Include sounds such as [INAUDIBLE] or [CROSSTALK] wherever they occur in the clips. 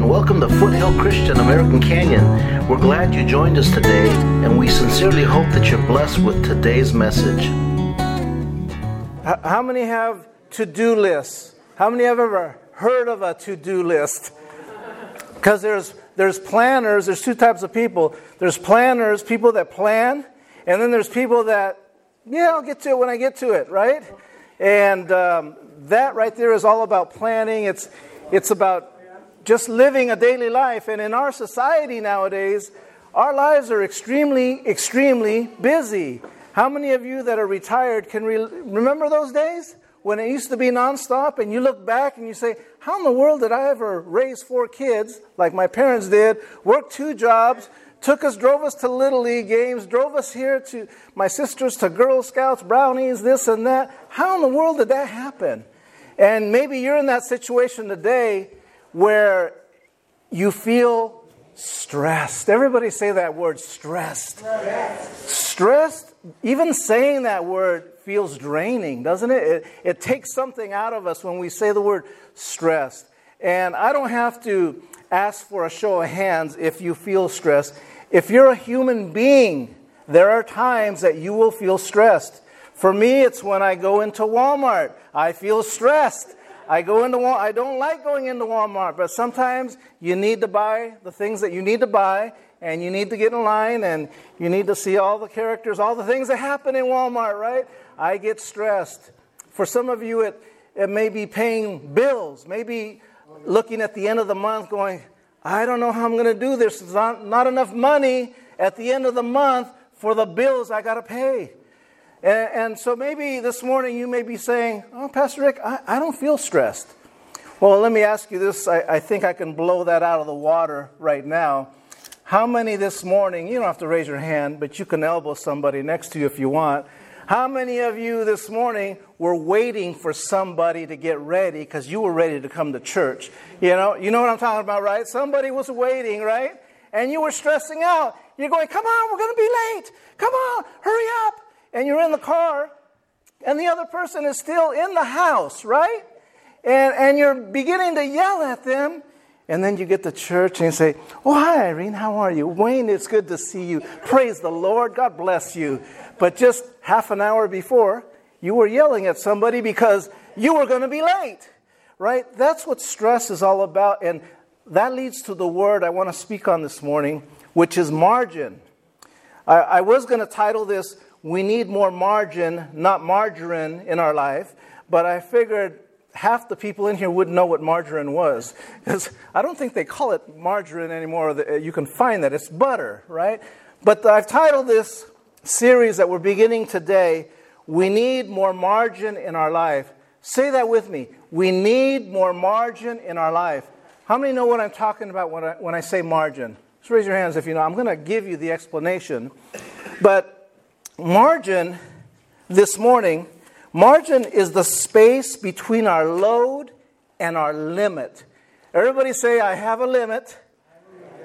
and welcome to Foothill Christian American Canyon. We're glad you joined us today, and we sincerely hope that you're blessed with today's message. How many have to do lists? How many have ever heard of a to do list? Because there's, there's planners, there's two types of people. There's planners, people that plan, and then there's people that, yeah, I'll get to it when I get to it, right? And um, that right there is all about planning. It's, it's about just living a daily life. And in our society nowadays, our lives are extremely, extremely busy. How many of you that are retired can re- remember those days when it used to be nonstop and you look back and you say, How in the world did I ever raise four kids like my parents did, work two jobs, took us, drove us to Little League games, drove us here to my sisters to Girl Scouts, brownies, this and that? How in the world did that happen? And maybe you're in that situation today where you feel stressed. Everybody say that word, stressed. Stressed. stressed, even saying that word feels draining, doesn't it? it? It takes something out of us when we say the word stressed. And I don't have to ask for a show of hands if you feel stressed. If you're a human being, there are times that you will feel stressed. For me, it's when I go into Walmart. I feel stressed. I go into Walmart. I don't like going into Walmart, but sometimes you need to buy the things that you need to buy, and you need to get in line, and you need to see all the characters, all the things that happen in Walmart, right? I get stressed. For some of you, it, it may be paying bills, maybe looking at the end of the month going, I don't know how I'm going to do this. There's not, not enough money at the end of the month for the bills I got to pay. And, and, so maybe this morning you may be saying, Oh, Pastor Rick, I, I don't feel stressed. Well, let me ask you this. I, I think I can blow that out of the water right now. How many this morning, you don't have to raise your hand, but you can elbow somebody next to you if you want. How many of you this morning were waiting for somebody to get ready because you were ready to come to church? You know, you know what I'm talking about, right? Somebody was waiting, right? And you were stressing out. You're going, come on, we're going to be late. Come on, hurry up and you're in the car, and the other person is still in the house, right? And, and you're beginning to yell at them. And then you get to church and you say, Oh, hi, Irene, how are you? Wayne, it's good to see you. Praise the Lord. God bless you. But just half an hour before, you were yelling at somebody because you were going to be late, right? That's what stress is all about. And that leads to the word I want to speak on this morning, which is margin. I, I was going to title this we need more margin, not margarine, in our life. But I figured half the people in here wouldn't know what margarine was. [LAUGHS] Because I don't think they call it margarine anymore. Uh, you can find that. It's butter, right? But I've titled this series that we're beginning today, We Need More Margin in Our Life. Say that with me. We need more margin in our life. How many know what I'm talking about when I, when I say margin? Just raise your hands if you know. I'm going to give you the explanation. But Margin this morning, margin is the space between our load and our limit. Everybody say, I have a limit.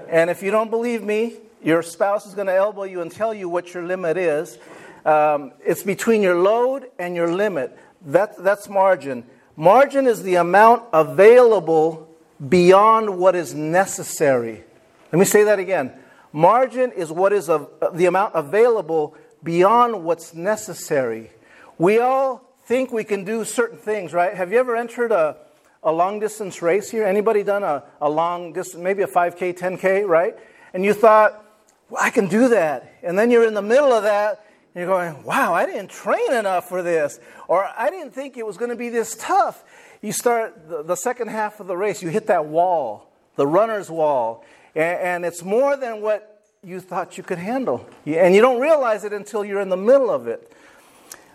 And if you don't believe me, your spouse is going to elbow you and tell you what your limit is. Um, it's between your load and your limit. That, that's margin. Margin is the amount available beyond what is necessary. Let me say that again. Margin is what is of, the amount available beyond what's necessary. We all think we can do certain things, right? Have you ever entered a, a long distance race here? Anybody done a, a long distance, maybe a 5K, 10K, right? And you thought, well, I can do that. And then you're in the middle of that, and you're going, wow, I didn't train enough for this. Or I didn't think it was going to be this tough. You start the, the second half of the race, you hit that wall, the runner's wall. and, and it's more than what you thought you could handle. And you don't realize it until you're in the middle of it.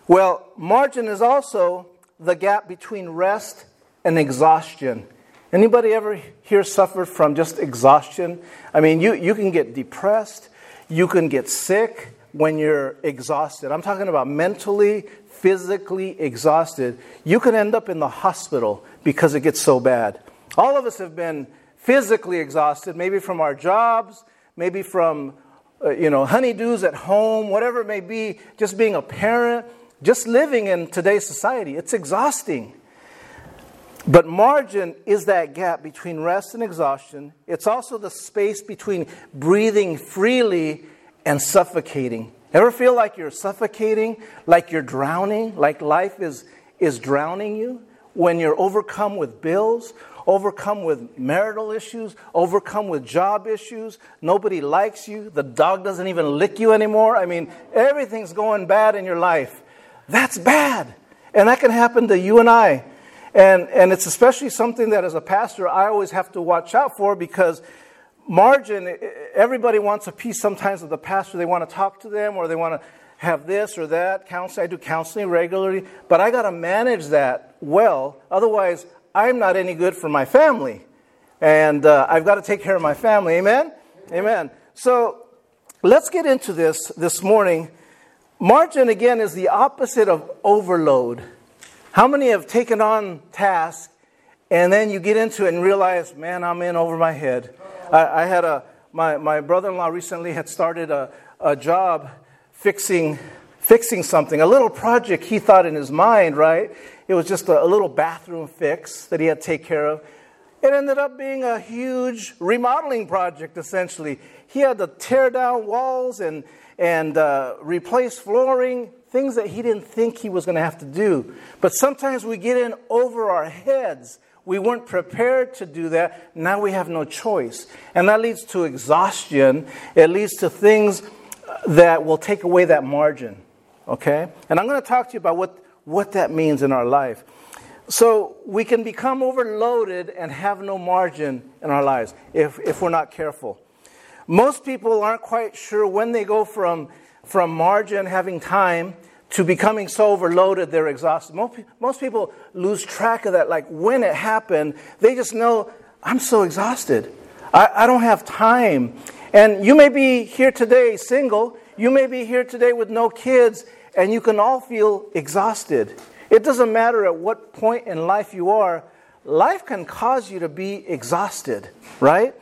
Well, margin is also the gap between rest and exhaustion. Anybody ever here suffered from just exhaustion? I mean, you, you can get depressed, you can get sick when you're exhausted. I'm talking about mentally, physically exhausted. You can end up in the hospital because it gets so bad. All of us have been physically exhausted, maybe from our jobs, maybe from uh, you know honeydews at home, whatever it may be, just being a parent, just living in today's society. It's exhausting. But margin is that gap between rest and exhaustion. It's also the space between breathing freely and suffocating. Ever feel like you're suffocating, like you're drowning, like life is, is drowning you? When you're overcome with bills, overcome with marital issues, overcome with job issues, nobody likes you, the dog doesn't even lick you anymore. I mean, everything's going bad in your life. That's bad. And that can happen to you and I. And, and it's especially something that as a pastor I always have to watch out for because margin, everybody wants a piece sometimes of the pastor. They want to talk to them or they want to have this or that. Counseling, I do counseling regularly, but I got to manage that well. Otherwise, I'm not any good for my family. And uh, I've got to take care of my family. Amen? Amen. So let's get into this this morning. Margin, again, is the opposite of overload. How many have taken on tasks and then you get into it and realize, man, I'm in over my head? I, I had a, my, my brother in law recently had started a, a job fixing, fixing something, a little project he thought in his mind, right? It was just a, a little bathroom fix that he had to take care of. It ended up being a huge remodeling project, essentially. He had to tear down walls and, and uh, replace flooring, things that he didn't think he was going to have to do. But sometimes we get in over our heads. We weren't prepared to do that. Now we have no choice. And that leads to exhaustion. It leads to things that will take away that margin. Okay? And I'm going to talk to you about what, what that means in our life. So we can become overloaded and have no margin in our lives if, if we're not careful. Most people aren't quite sure when they go from from margin, having time, to becoming so overloaded they're exhausted. Most, most people lose track of that. Like when it happened, they just know, I'm so exhausted. I, I don't have time. And you may be here today single, you may be here today with no kids, and you can all feel exhausted. It doesn't matter at what point in life you are, life can cause you to be exhausted, right?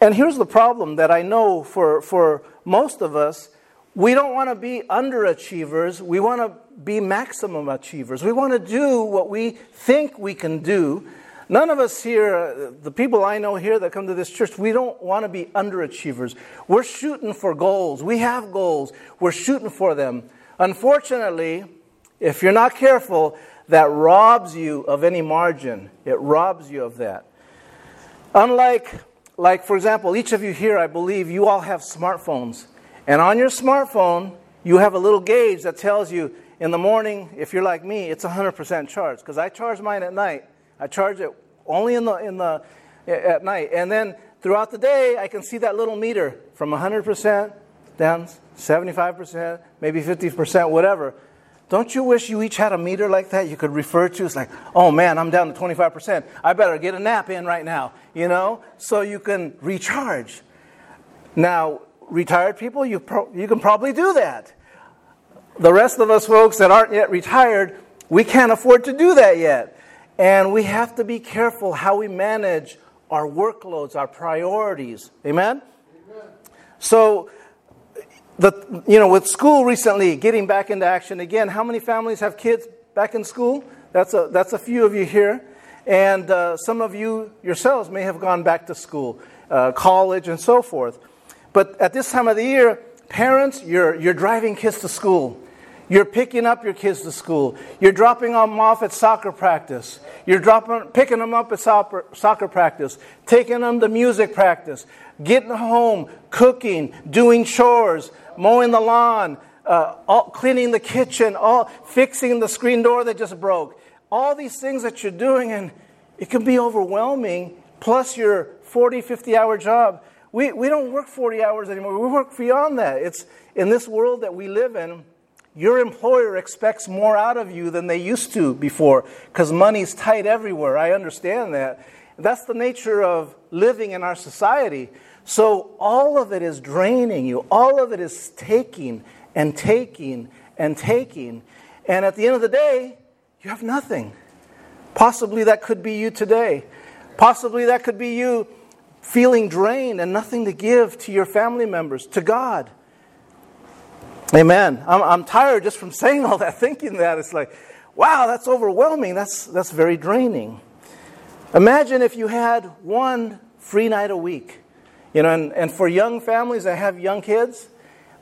And here's the problem that I know for, for most of us we don't want to be underachievers. We want to be maximum achievers. We want to do what we think we can do. None of us here, uh, the people I know here that come to this church, we don't want to be underachievers. We're shooting for goals. We have goals. We're shooting for them. Unfortunately, if you're not careful, that robs you of any margin. It robs you of that. Unlike, like, for example, each of you here, I believe, you all have smartphones. And on your smartphone, you have a little gauge that tells you in the morning, if you're like me, it's 100% charged. Because I charge mine at night. I charge it only in the, in the, at night. And then throughout the day, I can see that little meter from 100% down 75%, maybe 50%, whatever. Don't you wish you each had a meter like that you could refer to? It's like, oh man, I'm down to 25%. I better get a nap in right now, you know, so you can recharge. Now, retired people, you, pro- you can probably do that. The rest of us folks that aren't yet retired, we can't afford to do that yet. And we have to be careful how we manage our workloads, our priorities. Amen? Amen. So, the, you know, with school recently getting back into action again, how many families have kids back in school? That's a, that's a few of you here. And uh, some of you yourselves may have gone back to school, uh, college, and so forth. But at this time of the year, parents, you're, you're driving kids to school. You're picking up your kids to school. You're dropping them off at soccer practice. You're dropping, picking them up at soccer, soccer practice, taking them to music practice, getting home, cooking, doing chores, mowing the lawn, uh, all, cleaning the kitchen, all, fixing the screen door that just broke. All these things that you're doing, and it can be overwhelming, plus your 40, 50 hour job. We, we don't work 40 hours anymore. We work beyond that. It's in this world that we live in, your employer expects more out of you than they used to before because money's tight everywhere. I understand that. That's the nature of living in our society. So all of it is draining you, all of it is taking and taking and taking. And at the end of the day, you have nothing. Possibly that could be you today. Possibly that could be you feeling drained and nothing to give to your family members, to God. Amen. I'm, I'm tired just from saying all that, [LAUGHS] thinking that. It's like, wow, that's overwhelming. That's, that's very draining. Imagine if you had one free night a week. You know, and, and for young families that have young kids,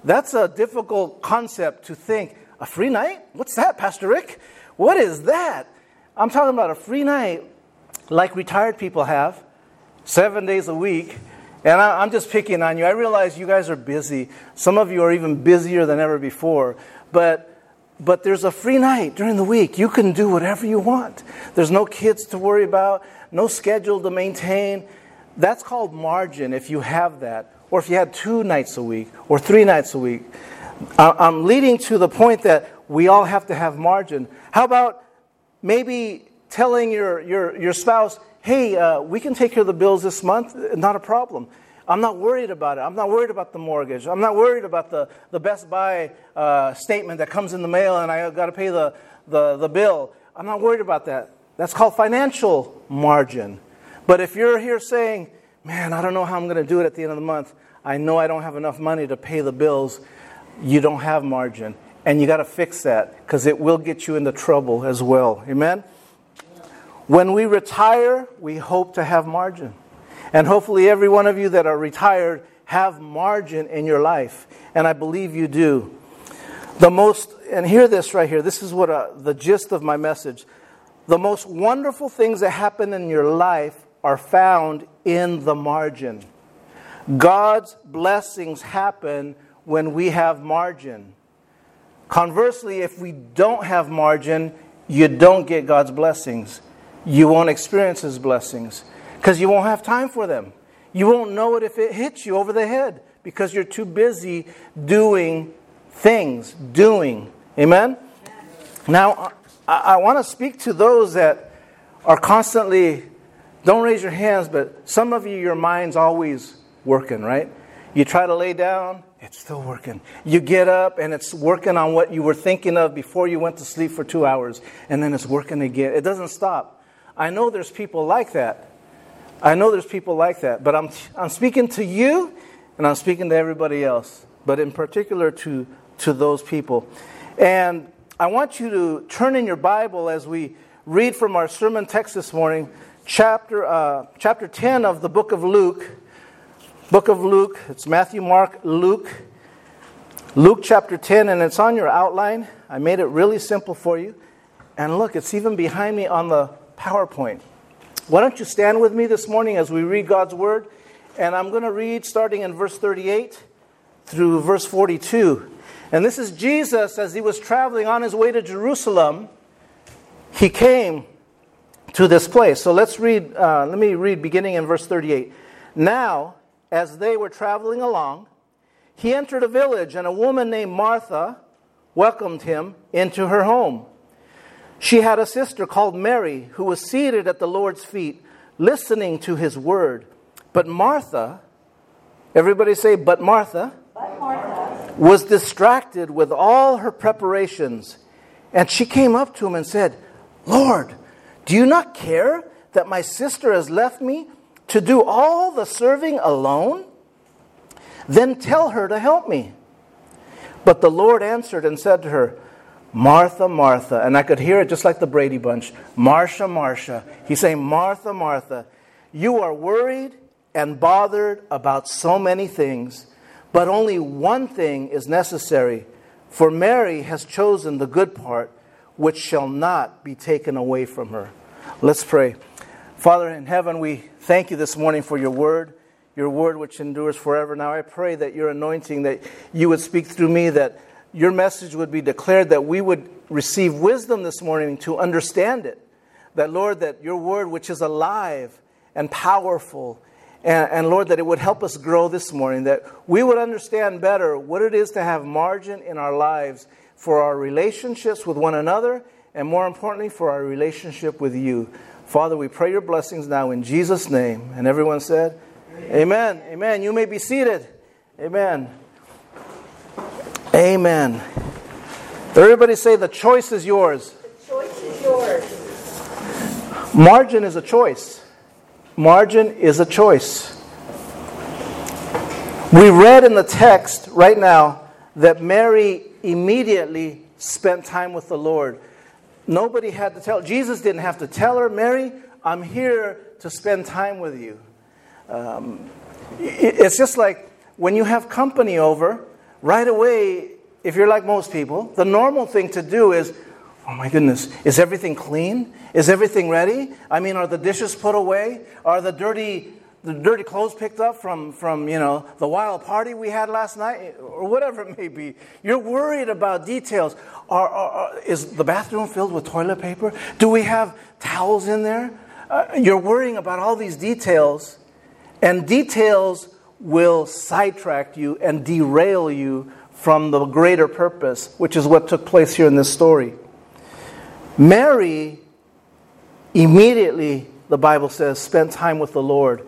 that's a difficult concept to think. A free night? What's that, Pastor Rick? What is that? I'm talking about a free night like retired people have, seven days a week. And I, am just picking on you. I realize you guys are busy. Some of you are even busier than ever before. But but there's a free night during the week. You can do whatever you want. There's no kids to worry about, no schedule to maintain. That's called margin if you have that. Or if you had two nights a week or three nights a week. I'm leading to the point that we all have to have margin. How about maybe telling your, your, your spouse, hey, uh, we can take care of the bills this month, not a problem. I'm not worried about it. I'm not worried about the mortgage. I'm not worried about the, the Best Buy uh, statement that comes in the mail and I got to pay the, the, the bill. I'm not worried about that. That's called financial margin. But if you're here saying, man, I don't know how I'm going to do it at the end of the month, I know I don't have enough money to pay the bills, you don't have margin. And you got to fix that because it will get you into trouble as well. Amen? When we retire, we hope to have margin. And hopefully, every one of you that are retired have margin in your life. And I believe you do. The most, and hear this right here, this is what uh, the gist of my message. The most wonderful things that happen in your life are found in the margin. God's blessings happen when we have margin. Conversely, if we don't have margin, you don't get God's blessings. You won't experience His blessings because you won't have time for them. You won't know it if it hits you over the head because you're too busy doing things, doing. Amen? Now, I, I want to speak to those that are constantly, don't raise your hands, but some of you, your mind's always working, right? You try to lay down, it's still working. You get up and it's working on what you were thinking of before you went to sleep for two hours, and then it's working again. It doesn't stop. I know there's people like that. I know there's people like that, but I'm, I'm speaking to you and I'm speaking to everybody else, but in particular to, to those people. And I want you to turn in your Bible as we read from our sermon text this morning, chapter, uh, chapter 10 of the book of Luke. Book of Luke, it's Matthew, Mark, Luke. Luke chapter 10, and it's on your outline. I made it really simple for you. And look, it's even behind me on the PowerPoint. Why don't you stand with me this morning as we read God's Word? And I'm going to read starting in verse 38 through verse 42. And this is Jesus as he was traveling on his way to Jerusalem. He came to this place. So let's read, uh, let me read beginning in verse 38. Now, as they were traveling along, he entered a village, and a woman named Martha welcomed him into her home. She had a sister called Mary who was seated at the Lord's feet, listening to his word. But Martha, everybody say, but Martha, but Martha, was distracted with all her preparations. And she came up to him and said, Lord, do you not care that my sister has left me to do all the serving alone? Then tell her to help me. But the Lord answered and said to her, Martha, Martha. And I could hear it just like the Brady Bunch Marsha, Marsha. He's saying, Martha, Martha, you are worried and bothered about so many things, but only one thing is necessary. For Mary has chosen the good part, which shall not be taken away from her. Let's pray. Father in heaven, we thank you this morning for your word, your word which endures forever. Now I pray that your anointing, that you would speak through me, that your message would be declared, that we would receive wisdom this morning to understand it. That, Lord, that your word, which is alive and powerful, and, and, Lord, that it would help us grow this morning, that we would understand better what it is to have margin in our lives for our relationships with one another, and more importantly, for our relationship with you. Father, we pray your blessings now in Jesus' name. And everyone said, Amen. Amen. Amen. You may be seated. Amen. Amen. Everybody say the choice is yours. The choice is yours. Margin is a choice. Margin is a choice. We read in the text right now that Mary immediately spent time with the Lord. nobody had to tell. Jesus didn't have to tell her, Mary, I'm here to spend time with you. Um, it's just like when you have company over, right away, if you're like most people, the normal thing to do is, oh my goodness, is everything clean? Is everything ready? I mean, are the dishes put away? Are the dirty the dirty clothes picked up from, from you know the wild party we had last night or whatever it may be you're worried about details are, are, are, is the bathroom filled with toilet paper do we have towels in there uh, you're worrying about all these details and details will sidetrack you and derail you from the greater purpose which is what took place here in this story mary immediately the bible says spent time with the lord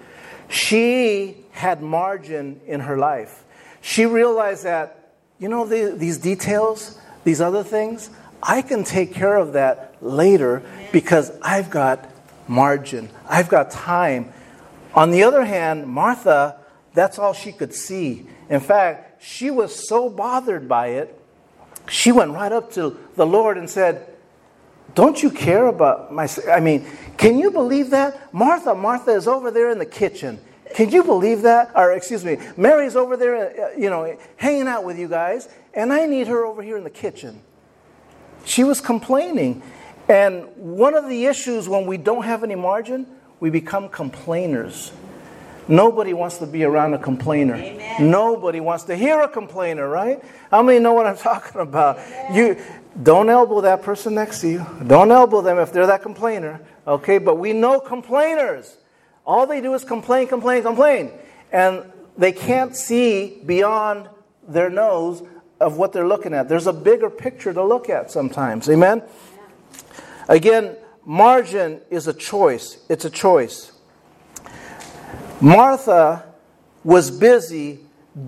she had margin in her life. She realized that, you know, the, these details, these other things, I can take care of that later because I've got margin, I've got time. On the other hand, Martha, that's all she could see. In fact, she was so bothered by it, she went right up to the Lord and said, Don't you care about my. I mean, can you believe that? Martha, Martha is over there in the kitchen. Can you believe that? Or, excuse me, Mary's over there, uh, you know, hanging out with you guys, and I need her over here in the kitchen. She was complaining. And one of the issues when we don't have any margin, we become complainers. Nobody wants to be around a complainer. Amen. Nobody wants to hear a complainer, right? How many know what I'm [LAUGHS] talking about? Amen. You don't elbow that person next to you. Don't elbow them if they're that complainer. Okay, but we know complainers. All they do is complain, complain, complain. And they can't see beyond their nose of what they're looking at. There's a bigger picture to look at sometimes. Amen? Again, margin is a choice. It's a choice. Martha was busy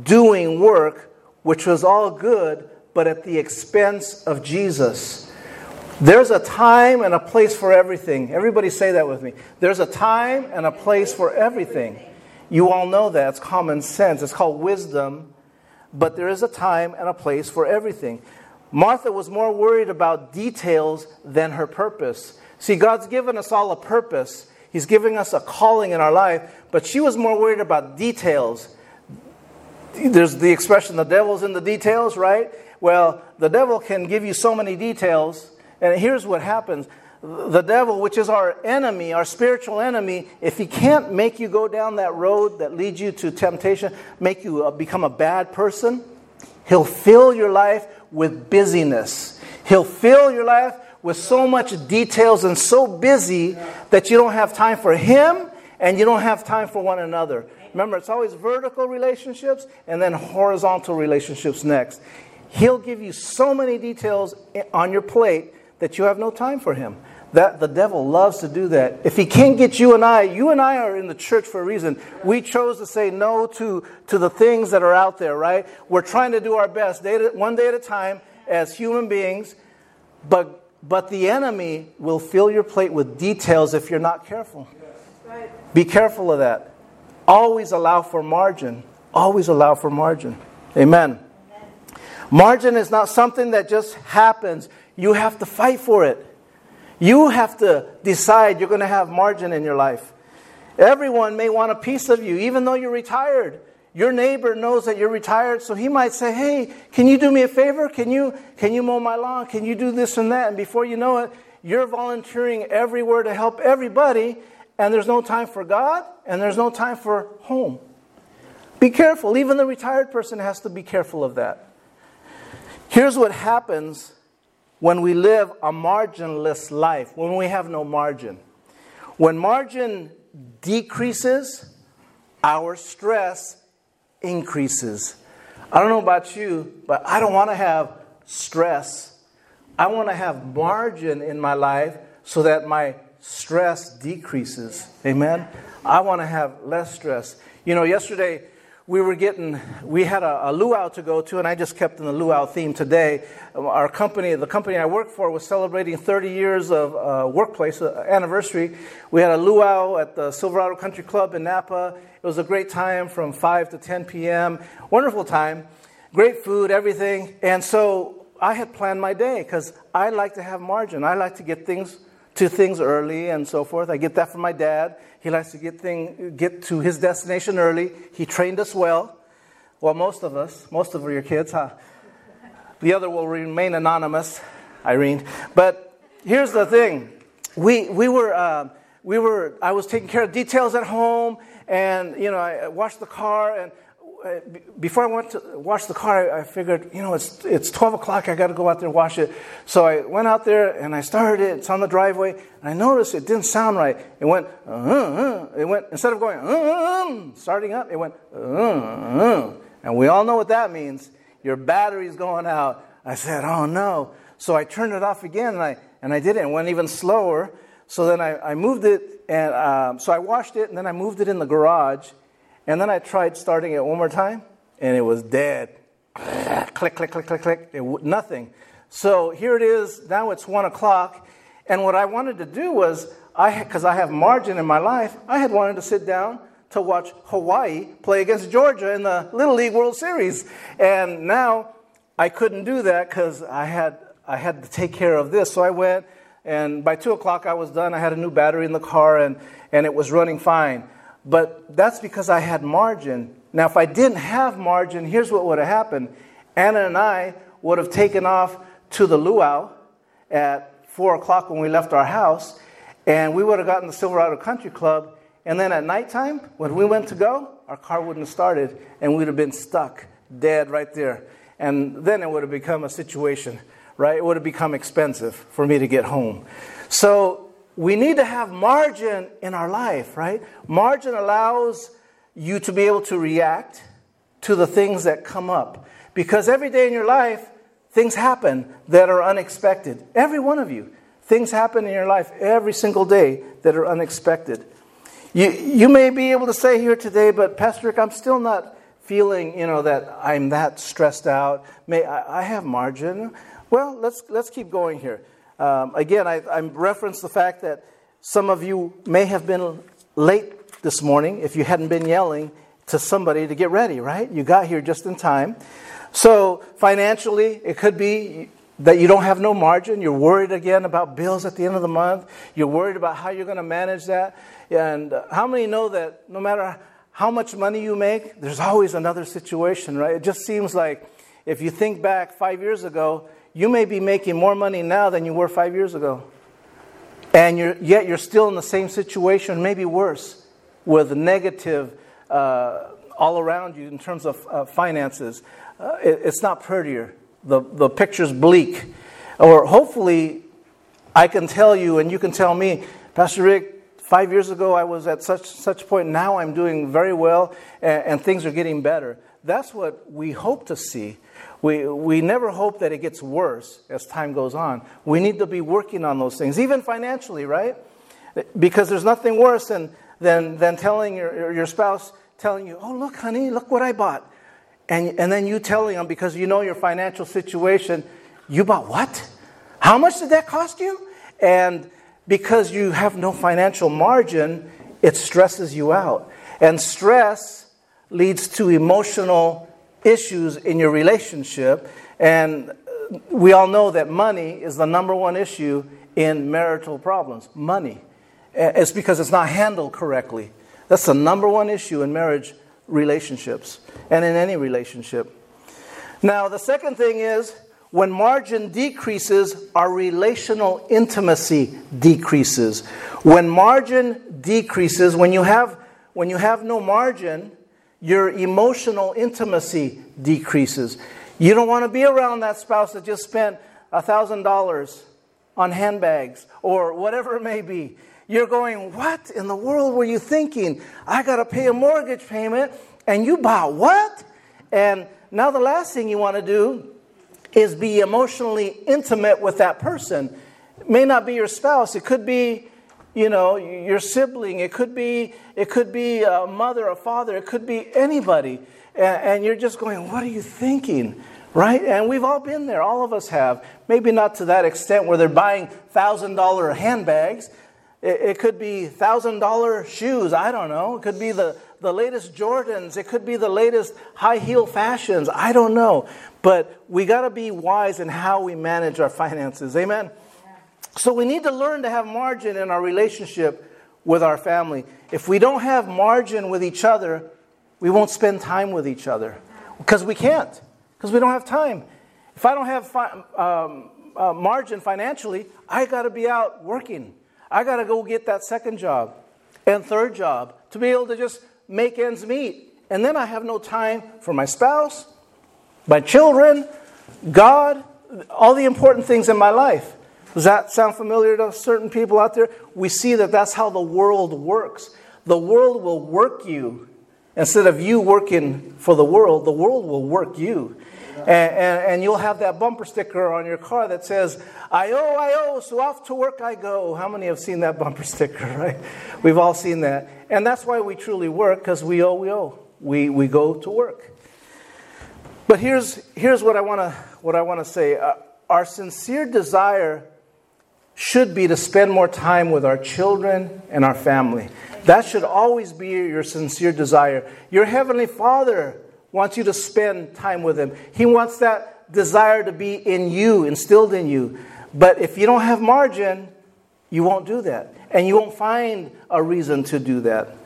doing work which was all good, but at the expense of Jesus. There's a time and a place for everything. Everybody say that with me. There's a time and a place for everything. You all know that. It's common sense. It's called wisdom. But there is a time and a place for everything. Martha was more worried about details than her purpose. See, God's given us all a purpose, He's giving us a calling in our life, but she was more worried about details. There's the expression, the devil's in the details, right? Well, the devil can give you so many details and here's what happens the devil, which is our enemy, our spiritual enemy, if he can't make you go down that road that leads you to temptation, make you uh, become a bad person, he'll fill your life with busyness. He'll fill your life with so much details and so busy that you don't have time for him and you don't have time for one another. Remember, it's always vertical relationships and then horizontal relationships next. He'll give you so many details on your plate that you have no time for him. That the devil loves to do that. If he can't get you and I, you and I are in the church for a reason. We chose to say no to, to the things that are out there, right? We're trying to do our best day to, one day at a time as human beings, but, but the enemy will fill your plate with details if you're not careful. Be careful of that. Always allow for margin. Always allow for margin. Amen. Margin is not something that just happens. You have to fight for it. You have to decide you're going to have margin in your life. Everyone may want a piece of you, even though you're retired. Your neighbor knows that you're retired, so he might say, Hey, can you do me a favor? Can you, can you mow my lawn? Can you do this and that? And before you know it, you're volunteering everywhere to help everybody, and there's no time for God, and there's no time for home. Be careful. Even the retired person has to be careful of that. Here's what happens when we live a marginless life, when we have no margin. When margin decreases, our stress increases. I don't know about you, but I don't want to have stress. I want to have margin in my life so that my stress decreases. Amen? I want to have less stress. You know, yesterday we were getting, we had a, a, luau to go to, and I just kept in the luau theme today. Our company, the company I work for, was celebrating 30 years of uh, workplace uh, anniversary. We had a luau at the Silverado Country Club in Napa. It was a great time from 5 to 10 p.m. Wonderful time, great food, everything. And so I had planned my day because I like to have margin. I like to get things to things early and so forth. I get that from my dad. He likes to get thing, get to his destination early. He trained us well. Well, most of us, most of your kids, huh? The other will remain anonymous, Irene. But here's the thing: we we were uh, we were. I was taking care of details at home, and you know, I washed the car, and before I went to wash the car, I figured, you know, it's, it's 12 o'clock, I got to go out there and wash it. So I went out there and I started it. It's on the driveway, and I noticed it didn't sound right. It went, uh, uh, it went, instead of going, uh, starting up, it went, uh, and we all know what that means. Your battery's going out. I said, oh no. So I turned it off again, and I, and I did it, and went even slower. So then I, I moved it, and um, so I washed it, and then I moved it in the garage and then I tried starting it one more time, and it was dead. [CLEARS THROAT] click, click, click, click, click. It, nothing. So here it is. Now it's one o'clock. And what I wanted to do was, I because I have margin in my life, I had wanted to sit down to watch Hawaii play against Georgia in the Little League World Series. And now I couldn't do that because I had, I had to take care of this. So I went, and by 2 o'clock I was done. I had a new battery in the car, and, and it was running fine. But that's because I had margin. Now, if I didn't have margin, here's what would have happened Anna and I would have taken off to the luau at 4 o'clock when we left our house, and we would have gotten the Silverado Country Club. And then at nighttime, when we went to go, our car wouldn't have started, and we'd have been stuck dead right there. And then it would have become a situation, right? It would have become expensive for me to get home. So we need to have margin in our life, right? Margin allows you to be able to react to the things that come up. Because every day in your life, things happen that are unexpected. Every one of you. Things happen in your life every single day that are unexpected. You, you may be able to say here today, but Pastor Rick, I'm still not feeling, you know, that I'm that stressed out. May I, I have margin. Well, let's, let's keep going here. Um, again, I, I referenced the fact that some of you may have been late this morning if you hadn't been yelling to somebody to get ready, right? You got here just in time. So, financially, it could be that you don't have no margin. You're worried again about bills at the end of the month. You're worried about how you're going to manage that. And how many know that no matter how much money you make, there's always another situation, right? It just seems like if you think back five years ago, you may be making more money now than you were five years ago. And you're, yet you're still in the same situation, maybe worse, with negative uh, all around you in terms of uh, finances. Uh, it, it's not prettier. The, the picture's bleak. Or hopefully, I can tell you and you can tell me, Pastor Rick, five years ago I was at such such point. Now I'm doing very well and, and things are getting better. That's what we hope to see. We, we never hope that it gets worse as time goes on. We need to be working on those things, even financially, right? Because there's nothing worse than, than, than telling your, your spouse, telling you, oh, look, honey, look what I bought. And, and then you telling them, because you know your financial situation, you bought what? How much did that cost you? And because you have no financial margin, it stresses you out. And stress leads to emotional issues in your relationship. And we all know that money is the number one issue in marital problems. Money. It's because it's not handled correctly. That's the number one issue in marriage relationships and in any relationship. Now, the second thing is when margin decreases, our relational intimacy decreases. When margin decreases, when you have, when you have no margin, your emotional intimacy decreases. You don't want to be around that spouse that just spent $1,000 on handbags or whatever it may be. You're going, What in the world were you thinking? I got to pay a mortgage payment and you bought what? And now the last thing you want to do is be emotionally intimate with that person. It may not be your spouse, it could be you know, your sibling. It could be, it could be a mother, a father. It could be anybody. And, you're just going, what are you thinking? Right? And we've all been there. All of us have. Maybe not to that extent where they're buying $1,000 handbags. It, could be $1,000 shoes. I don't know. It could be the, the latest Jordans. It could be the latest high heel fashions. I don't know. But we got to be wise in how we manage our finances. Amen? So we need to learn to have margin in our relationship with our family. If we don't have margin with each other, we won't spend time with each other because we can't, because we don't have time. If I don't have fi- um, uh, margin financially, I got to be out working. I got to go get that second job and third job to be able to just make ends meet. And then I have no time for my spouse, my children, God, all the important things in my life. Does that sound familiar to certain people out there? We see that that's how the world works. The world will work you. Instead of you working for the world, the world will work you. And, and, and, you'll have that bumper sticker on your car that says, I owe, I owe, so off to work I go. How many have seen that [LAUGHS] bumper sticker, right? We've all seen that. And that's why we truly work, because we owe, we owe. We, we go to work. But here's, here's what I want to what I want to say. Uh, our sincere desire should be to spend more time with our children and our family. That should always be your sincere desire. Your Heavenly Father wants you to spend time with Him. He wants that desire to be in you, instilled in you. But if you don't have margin, you won't do that. And you won't find a reason to do that.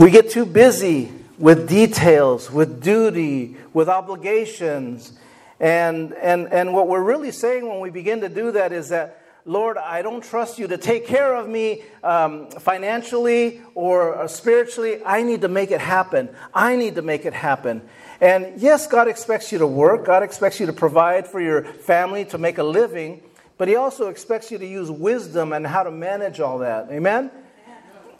We get too busy with details, with duty, with obligations. And, and, and what we're really saying when we begin to do that is that, Lord, I don't trust you to take care of me um, financially or uh, spiritually. I need to make it happen. I need to make it happen. And yes, God expects you to work, God expects you to provide for your family, to make a living, but He also expects you to use wisdom and how to manage all that. Amen?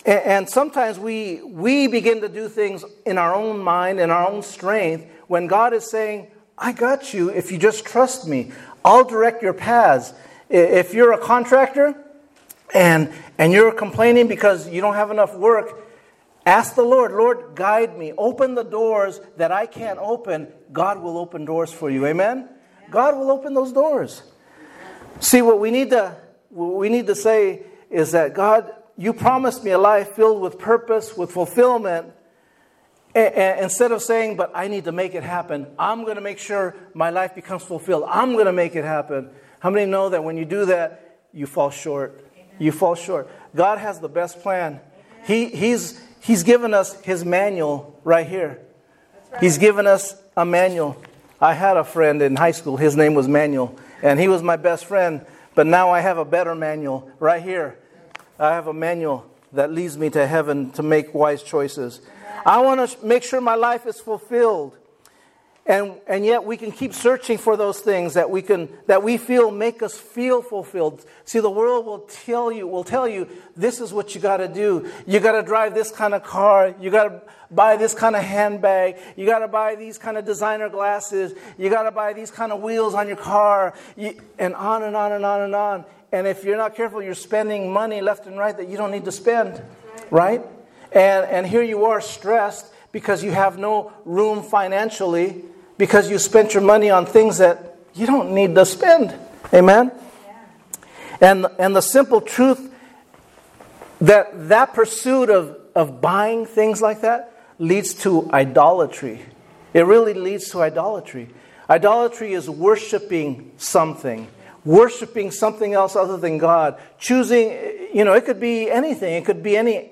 And, and sometimes we, we begin to do things in our own mind, in our own strength, when God is saying, I got you if you just trust me. I'll direct your paths. If you're a contractor and, and you're complaining because you don't have enough work, ask the Lord, Lord, guide me. Open the doors that I can't open. God will open doors for you. Amen? God will open those doors. See, what we need to, what we need to say is that God, you promised me a life filled with purpose, with fulfillment. And instead of saying, but I need to make it happen, I'm going to make sure my life becomes fulfilled. I'm going to make it happen. How many know that when you do that, you fall short? Amen. You fall short. God has the best plan. He, he's, he's given us His manual right here. Right. He's given us a manual. I had a friend in high school, his name was Manuel, and he was my best friend, but now I have a better manual right here. I have a manual that leads me to heaven to make wise choices. I want to make sure my life is fulfilled. And, and yet we can keep searching for those things that we can that we feel make us feel fulfilled. See, the world will tell you will tell you this is what you got to do. You got to drive this kind of car. You got to buy this kind of handbag. You got to buy these kind of designer glasses. You got to buy these kind of wheels on your car. You, and on and on and on and on. And if you're not careful, you're spending money left and right that you don't need to spend, right? And and here you are stressed because you have no room financially because you spent your money on things that you don't need to spend. Amen? And, and the simple truth that that pursuit of, of buying things like that leads to idolatry. It really leads to idolatry. Idolatry is worshiping something, worshiping something else other than God. Choosing, you know, it could be anything. It could be any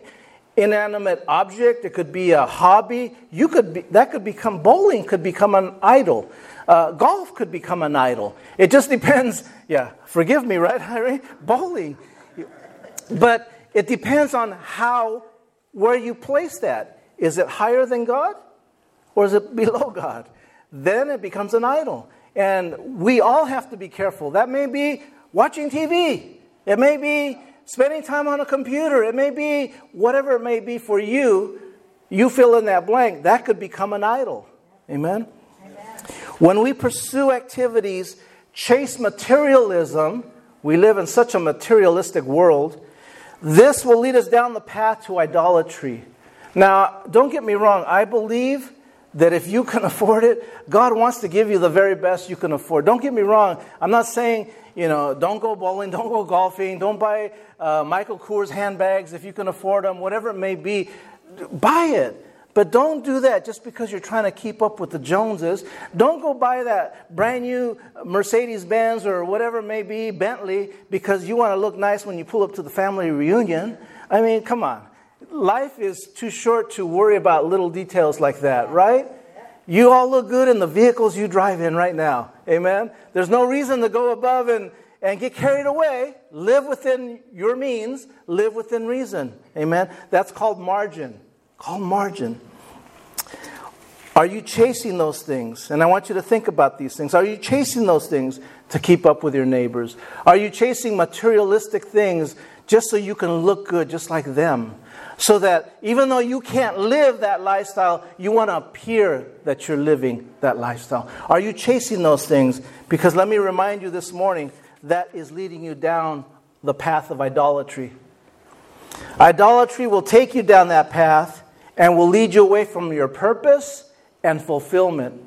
inanimate object, it could be a hobby. You could be, that could become bowling could become an idol. Uh, golf could become an idol. It just [LAUGHS] depends. Yeah, forgive me, right, Harry? Bowling. But it depends on how, where you place that. Is it higher than God or is it [LAUGHS] below God? Then it becomes an idol. And we all have to be careful. That may be watching TV, it may be spending time on a computer, it may be whatever it may be for you, you fill in that blank, that could become an idol. Amen? Amen? When we pursue activities, chase materialism, we live in such a materialistic world, this will lead us down the path to idolatry. Now, don't get me wrong, I believe that if you can [LAUGHS] afford it, God wants to give you the very best you can afford. Don't get me wrong, I'm not saying you know, don't go bowling, [LAUGHS] don't go golfing, don't buy uh, Michael Kors handbags if you can afford them, whatever it may be. Buy it. But don't do that just because you're trying to keep up with the Joneses. Don't go buy that brand new Mercedes Benz or whatever it may be, Bentley, because you want to look nice when you pull up to the family reunion. I mean, come on. Life is too short to worry about little details like that, right? You all look good in the vehicles you drive in right now. Amen? There's no reason to go above and, and get carried away. Live within your means, live within reason. Amen? That's called margin. Called margin. Are you chasing those things? And I want you to think about these things. Are you chasing those things to keep up with your neighbors? Are you chasing materialistic things just so you can look good just like them? So that even though you can't live that lifestyle, you want to appear that you're living that lifestyle. Are you chasing those things? Because let me remind you this morning that is leading you down the path of idolatry. Idolatry will take you down that path and will lead you away from your purpose and fulfillment.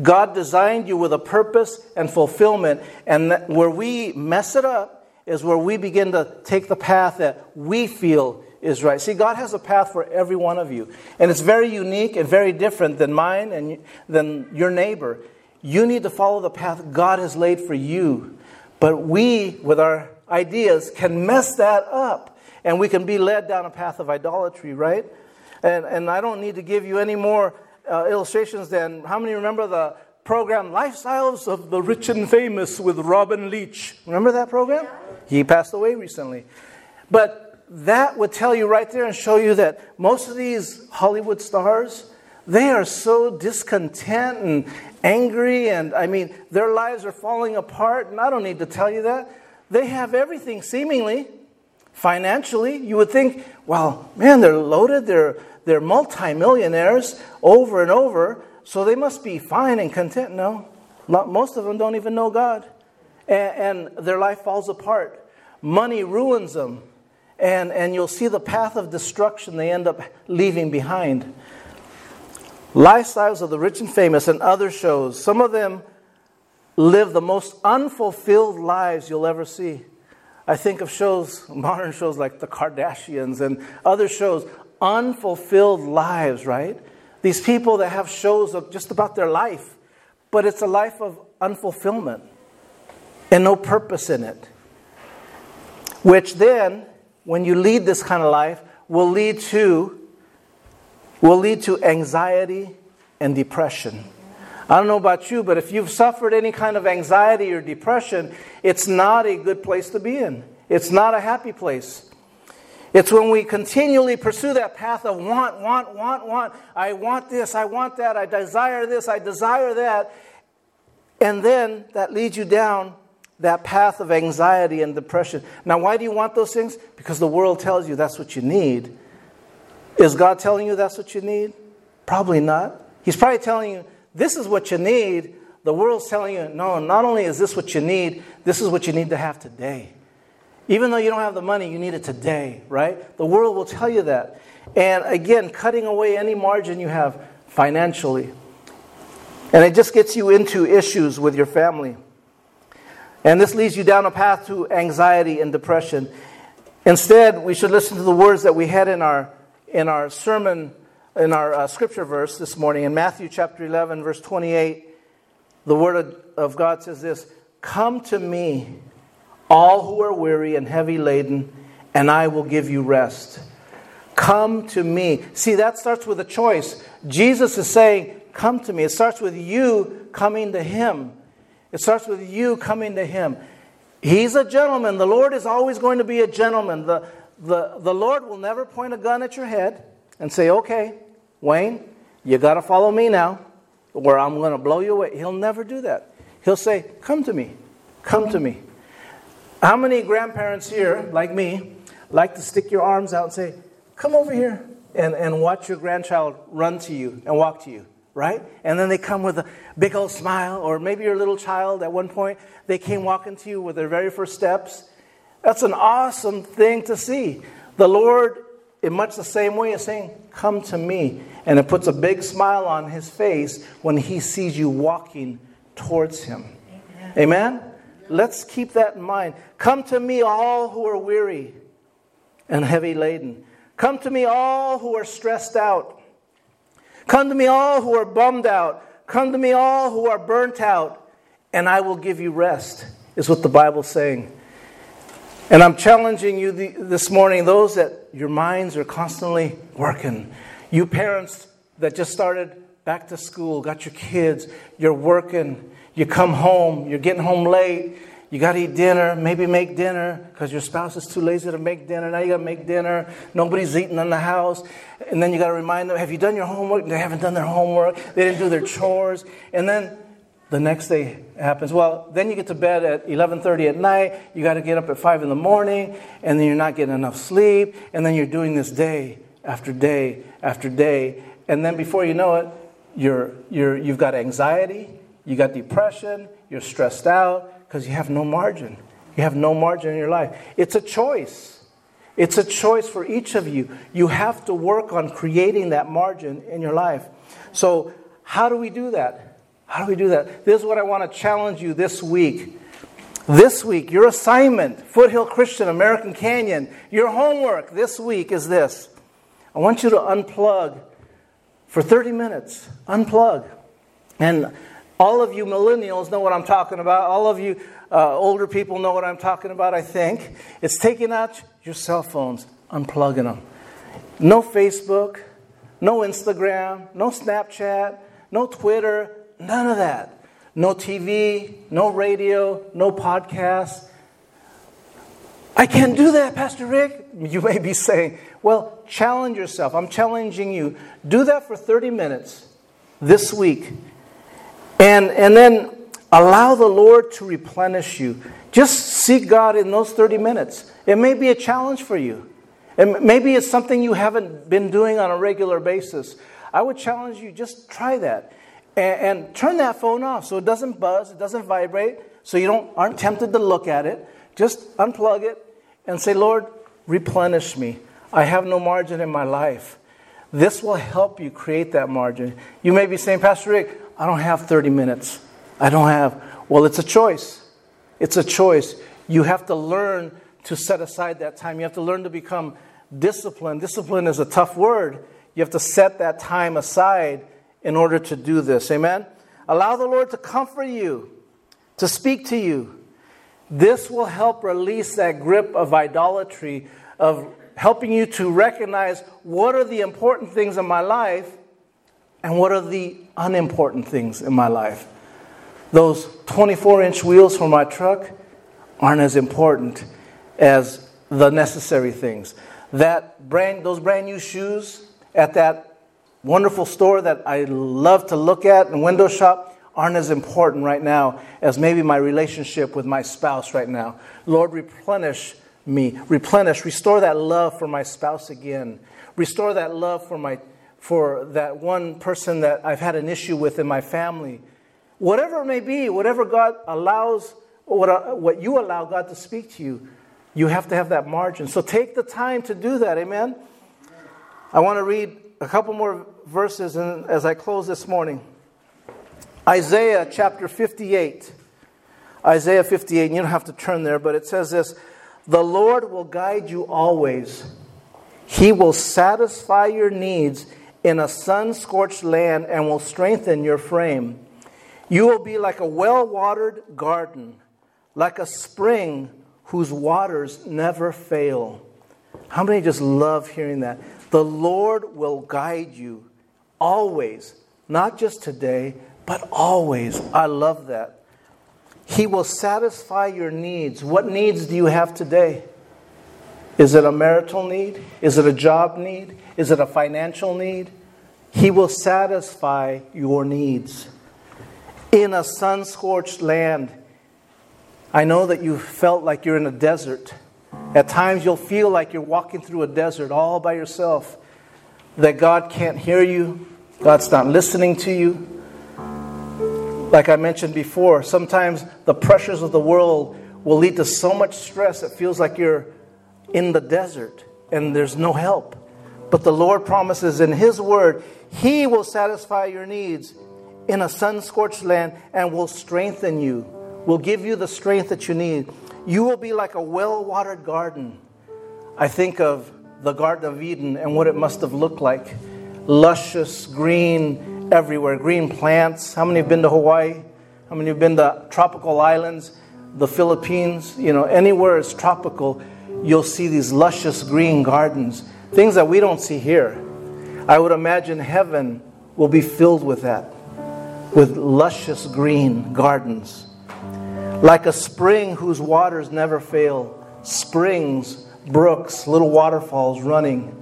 God designed you with a purpose and fulfillment, and where we mess it up is where we begin to take the path that we feel is right. See, God has a path for every one of you, and it's very unique and very different than mine and than your neighbor. You need to follow the path God has laid for you, but we, with our ideas, can mess that up, and we can be led down a path of idolatry, right? And, and I don't need to give you any more uh, illustrations than how many remember the program Lifestyles of the Rich and Famous with Robin Leach? Remember that program? He passed away recently. But that would tell you right there and show you that most of these Hollywood stars, they are so discontent and angry, and I mean, their lives are falling apart. And I don't need to tell you that. They have everything seemingly financially. You would think, well, man, they're loaded, they're they're multimillionaires over and over, so they must be fine and content. No, not, most of them don't even know God. And, and their life falls apart. Money ruins them. And, and you'll see the path of destruction they end up leaving behind. Lifestyles of the rich and famous and other shows, some of them live the most unfulfilled lives you'll ever see. I think of shows, modern shows like The Kardashians and other shows, unfulfilled lives, right? These people that have shows of just about their life, but it's a life of unfulfillment and no purpose in it. Which then, when you lead this kind of life, will lead to will lead to anxiety and depression. I don't know about you, but if you've suffered any kind of anxiety or depression, it's not a good place to be in. It's not a happy place. It's when we continually pursue that path of want, want, want, want. I want this, I want that, I desire this, I desire that. And then that leads you down that path of anxiety and depression. Now, why do you want those things? Because the world tells you that's what you need. Is God telling you that's what you need? Probably not. He's probably telling you this is what you need. The world's telling you, no, not only is this what you need, this is what you need to have today. Even though you don't have the money, you need it today, right? The world will tell you that. And again, cutting away any margin you have financially. And it just gets you into issues with your family. And this leads you down a path to anxiety and depression. Instead, we should listen to the words that we had in our, in our sermon, in our uh, scripture verse this morning. In Matthew chapter 11, verse 28, the word of, of God says this Come to me all who are weary and heavy laden, and I will give you rest. Come to me. See, that starts with a choice. Jesus is saying, Come to me. It starts with you coming to Him. It starts with you coming to Him. He's a gentleman. The Lord is always going to be a gentleman. The, the, the Lord will never point a gun at your head and say, Okay, Wayne, you got to follow me now, or I'm going to blow you away. He'll never do that. He'll say, Come to me. Come to me. How many grandparents here, like me, like to stick your arms out and say, Come over here, and, and watch your grandchild run to you and walk to you, right? And then they come with a big old smile, or maybe your little child at one point, they came walking to you with their very first steps. That's an awesome thing to see. The Lord, in much the same way, is saying, Come to me. And it puts a big smile on his face when he sees you walking towards him. Amen? Amen? Let's keep that in mind. Come to me, all who are weary and heavy laden. Come to me, all who are stressed out. Come to me, all who are bummed out. Come to me, all who are burnt out, and I will give you rest, is what the Bible's saying. And I'm challenging you this morning, those that your minds are constantly working. You parents that just started back to school, got your kids, you're working, you come home, you're getting home late, you got to eat dinner, maybe make dinner because your spouse is too lazy to make dinner. Now you got to make dinner. Nobody's eating in the house. And then you got to remind them, have you done your homework? They haven't done their homework. They didn't do their [LAUGHS] chores. And then the next day happens. Well, then you get to bed at 11:30 at night. You got to get up at 5 in the morning, and then you're not getting enough sleep, and then you're doing this day after day after day. And then before you know it, you're, you're, you've got anxiety, you got depression, you're stressed out because you have no margin. You have no margin in your life. It's a choice. It's a choice for each of you. You have to work on creating that margin in your life. So, how do we do that? How do we do that? This is what I want to challenge you this week. This week, your assignment, Foothill Christian, American Canyon, your homework this week is this. I want you to unplug for 30 minutes. Unplug. And all of you millennials know what I'm talking about. All of you uh, older people know what I'm talking about, I think. It's taking out your cell phones, unplugging them. No Facebook, no Instagram, no Snapchat, no Twitter, none of that. No TV, no radio, no podcast. I can't do that, Pastor Rick. You may be saying, well, challenge yourself. I'm challenging you. Do that for 30 minutes this week. And, and then allow the Lord to replenish you. Just seek God in those 30 minutes. It may be a challenge for you. And maybe it's something you haven't been doing on a regular basis. I would challenge you, just try that. And, and turn that phone off so it doesn't buzz, it doesn't vibrate, so you don't, aren't tempted to look at it. Just unplug it and say, Lord, replenish me. I have no margin in my life. This will help you create that margin. You may be saying, Pastor Rick, I don't have 30 minutes. I don't have. Well, it's a choice. It's a choice. You have to learn to set aside that time. You have to learn to become disciplined. Discipline is a tough word. You have to set that time aside in order to do this. Amen? Allow the Lord to comfort you, to speak to you. This will help release that grip of idolatry, of helping you to recognize what are the important things in my life and what are the unimportant things in my life. Those 24 inch wheels for my truck aren't as important as the necessary things. That brand, those brand new shoes at that wonderful store that I love to look at and window shop aren't as important right now as maybe my relationship with my spouse right now. Lord, replenish me. Replenish, restore that love for my spouse again. Restore that love for my for that one person that I've had an issue with in my family. Whatever it may be, whatever God allows, what, uh, what you allow God to speak to you, you have to have that margin. So take the time to do that. Amen. I want to read a couple more verses as I close this morning. Isaiah chapter 58. Isaiah 58, you don't have to turn there, but it says this The Lord will guide you always, He will satisfy your needs in a sun scorched land and will strengthen your frame. You will be like a well watered garden, like a spring whose waters never fail. How many just love hearing that? The Lord will guide you always, not just today, but always. I love that. He will satisfy your needs. What needs do you have today? Is it a marital need? Is it a job need? Is it a financial need? He will satisfy your needs. In a sun scorched land, I know that you've felt like you're in a desert. At times, you'll feel like you're walking through a desert all by yourself, that God can't hear you, God's not listening to you. Like I mentioned before, sometimes the pressures of the world will lead to so much stress it feels like you're in the desert and there's no help. But the Lord promises in His Word, He will satisfy your needs in a sun scorched land and will strengthen you will give you the strength that you need. You will be like a well watered garden. I think of the Garden of Eden and what it must have looked like luscious, green everywhere, green plants. How many have been to Hawaii? How many have been to tropical islands? The Philippines? You know, anywhere it's tropical, you'll see these luscious green gardens, things that we don't see here. I would imagine heaven will be filled with that, with luscious green gardens. Like a spring whose waters never fail, springs, brooks, little waterfalls running.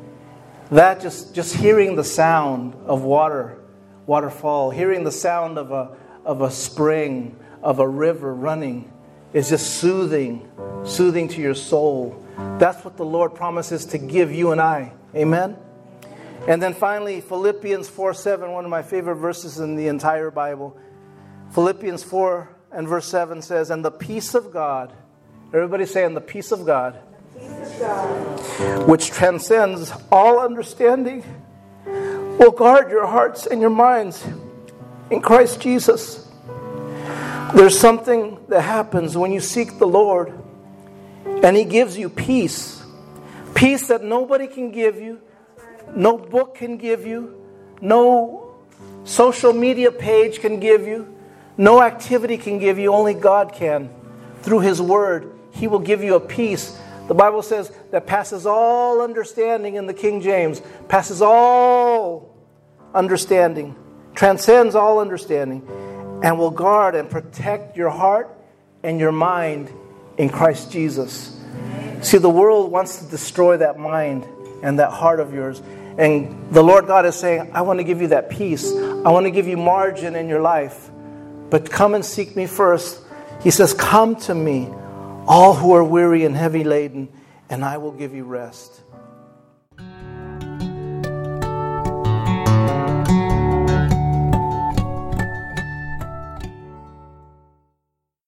That just, just hearing the sound of water, waterfall, hearing the sound of a, of a spring, of a river running, is just soothing, soothing to your soul. That's what the Lord promises to give you and I. Amen? And then finally, Philippians 4 7, one of my favorite verses in the entire Bible. Philippians 4 and verse 7 says, And the peace of God, everybody saying, the peace of God, which transcends all understanding, will guard your hearts and your minds in Christ Jesus. There's something that happens when you seek the Lord and He gives you peace. Peace that nobody can give you, no book can give you, no social media page can give you, no activity can give you, only God can. Through His Word, He will give you a peace. The Bible says that passes all understanding in the King James, passes all understanding, transcends all understanding, and will guard and protect your heart and your mind in Christ Jesus. See, the world wants to destroy that mind and that heart of yours. And the Lord God is saying, I want to give you that peace. I want to give you margin in your life. But come and seek me first. He says, Come to me, all who are weary and heavy laden, and I will give you rest.